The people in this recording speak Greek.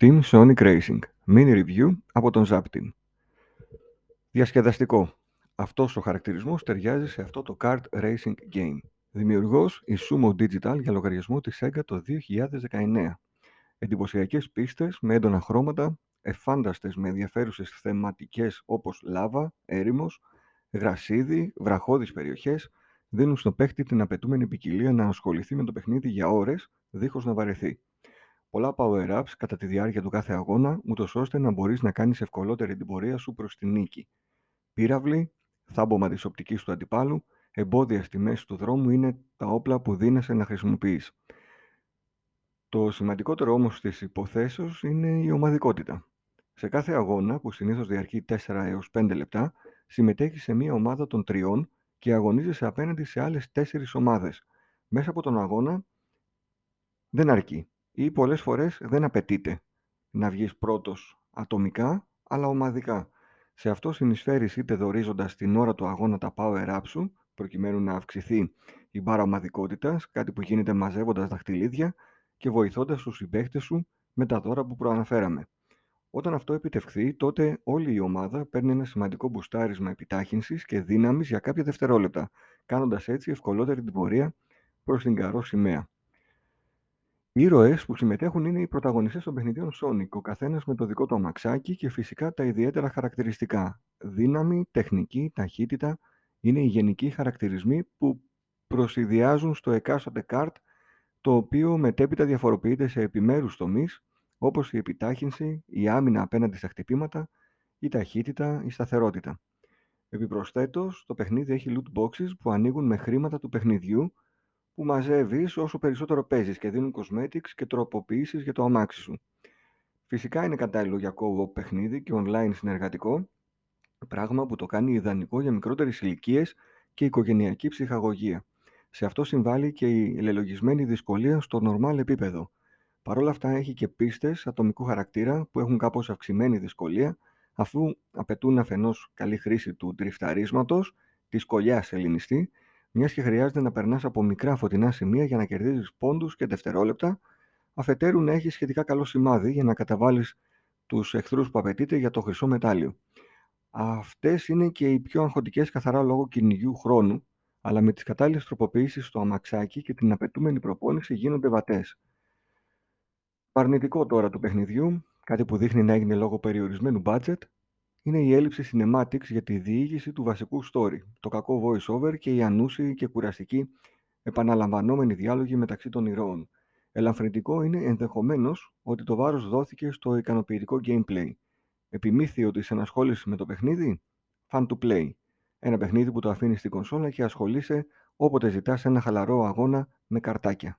Team Sonic Racing. Mini review από τον Zapteam. Διασκεδαστικό. Αυτός ο χαρακτηρισμός ταιριάζει σε αυτό το kart racing game. Δημιουργός η Sumo Digital για λογαριασμό της Sega το 2019. Εντυπωσιακές πίστες με έντονα χρώματα, εφάνταστες με ενδιαφέρουσες θεματικές όπως λάβα, έρημος, γρασίδι, βραχώδεις περιοχές, δίνουν στο παίχτη την απαιτούμενη ποικιλία να ασχοληθεί με το παιχνίδι για ώρες, δίχως να βαρεθεί πολλά power-ups κατά τη διάρκεια του κάθε αγώνα, ούτως ώστε να μπορείς να κάνεις ευκολότερη την πορεία σου προς τη νίκη. Πύραυλοι, θάμπομα της οπτικής του αντιπάλου, εμπόδια στη μέση του δρόμου είναι τα όπλα που δίνεσαι να χρησιμοποιείς. Το σημαντικότερο όμως της υποθέσεως είναι η ομαδικότητα. Σε κάθε αγώνα, που συνήθως διαρκεί 4 έως 5 λεπτά, συμμετέχεις σε μία ομάδα των τριών και αγωνίζεσαι απέναντι σε άλλες 4 ομάδες. Μέσα από τον αγώνα δεν αρκεί ή πολλές φορές δεν απαιτείται να βγεις πρώτος ατομικά, αλλά ομαδικά. Σε αυτό συνεισφέρεις είτε δορίζοντας την ώρα του αγώνα τα power-up σου, προκειμένου να αυξηθεί η μπάρα ομαδικότητας, κάτι που γίνεται μαζεύοντας δαχτυλίδια και βοηθώντας τους συμπαίχτες σου με τα δώρα που προαναφέραμε. Όταν αυτό επιτευχθεί, τότε όλη η ομάδα παίρνει ένα σημαντικό μπουστάρισμα επιτάχυνσης και δύναμης για κάποια δευτερόλεπτα, κάνοντας έτσι ευκολότερη την πορεία προς την καρό σημαία. Οι ήρωες που συμμετέχουν είναι οι πρωταγωνιστές των παιχνιδιών Sonic, ο καθένας με το δικό του αμαξάκι και φυσικά τα ιδιαίτερα χαρακτηριστικά. Δύναμη, τεχνική, ταχύτητα είναι οι γενικοί χαρακτηρισμοί που προσυδειάζουν στο εκάστοτε καρτ, το οποίο μετέπειτα διαφοροποιείται σε επιμέρους τομείς, όπως η επιτάχυνση, η άμυνα απέναντι στα χτυπήματα, η ταχύτητα, η σταθερότητα. Επιπροσθέτως, το παιχνίδι έχει loot boxes που ανοίγουν με χρήματα του παιχνιδιού, που μαζεύεις όσο περισσότερο παίζεις και δίνουν cosmetics και τροποποιήσεις για το αμάξι σου. Φυσικά είναι κατάλληλο για co-op παιχνίδι και online συνεργατικό, πράγμα που το κάνει ιδανικό για μικρότερες ηλικίες και οικογενειακή ψυχαγωγία. Σε αυτό συμβάλλει και η ελελογισμένη δυσκολία στο normal επίπεδο. Παρ' όλα αυτά έχει και πίστες ατομικού χαρακτήρα που έχουν κάπως αυξημένη δυσκολία, αφού απαιτούν αφενός καλή χρήση του τριφταρίσματος, της κολλιάς ελληνιστή μιας και χρειάζεται να περνάς από μικρά φωτεινά σημεία για να κερδίζεις πόντους και δευτερόλεπτα, αφετέρου να έχεις σχετικά καλό σημάδι για να καταβάλεις τους εχθρούς που απαιτείται για το χρυσό μετάλλιο. Αυτές είναι και οι πιο αγχωτικές καθαρά λόγω κυνηγιού χρόνου, αλλά με τις κατάλληλες τροποποιήσεις στο αμαξάκι και την απαιτούμενη προπόνηση γίνονται βατές. Παρνητικό τώρα του παιχνιδιού, κάτι που δείχνει να έγινε λόγω περιορισμένου budget, είναι η έλλειψη cinematics για τη διήγηση του βασικού story, το κακό voice-over και η ανούσιοι και κουραστική επαναλαμβανόμενη διάλογη μεταξύ των ηρώων. Ελαφρυντικό είναι ενδεχομένως ότι το βάρος δόθηκε στο ικανοποιητικό gameplay. Επιμήθειο τη ενασχόληση με το παιχνίδι, fun to play. Ένα παιχνίδι που το αφήνει στην κονσόλα και ασχολείσαι όποτε ζητάς ένα χαλαρό αγώνα με καρτάκια.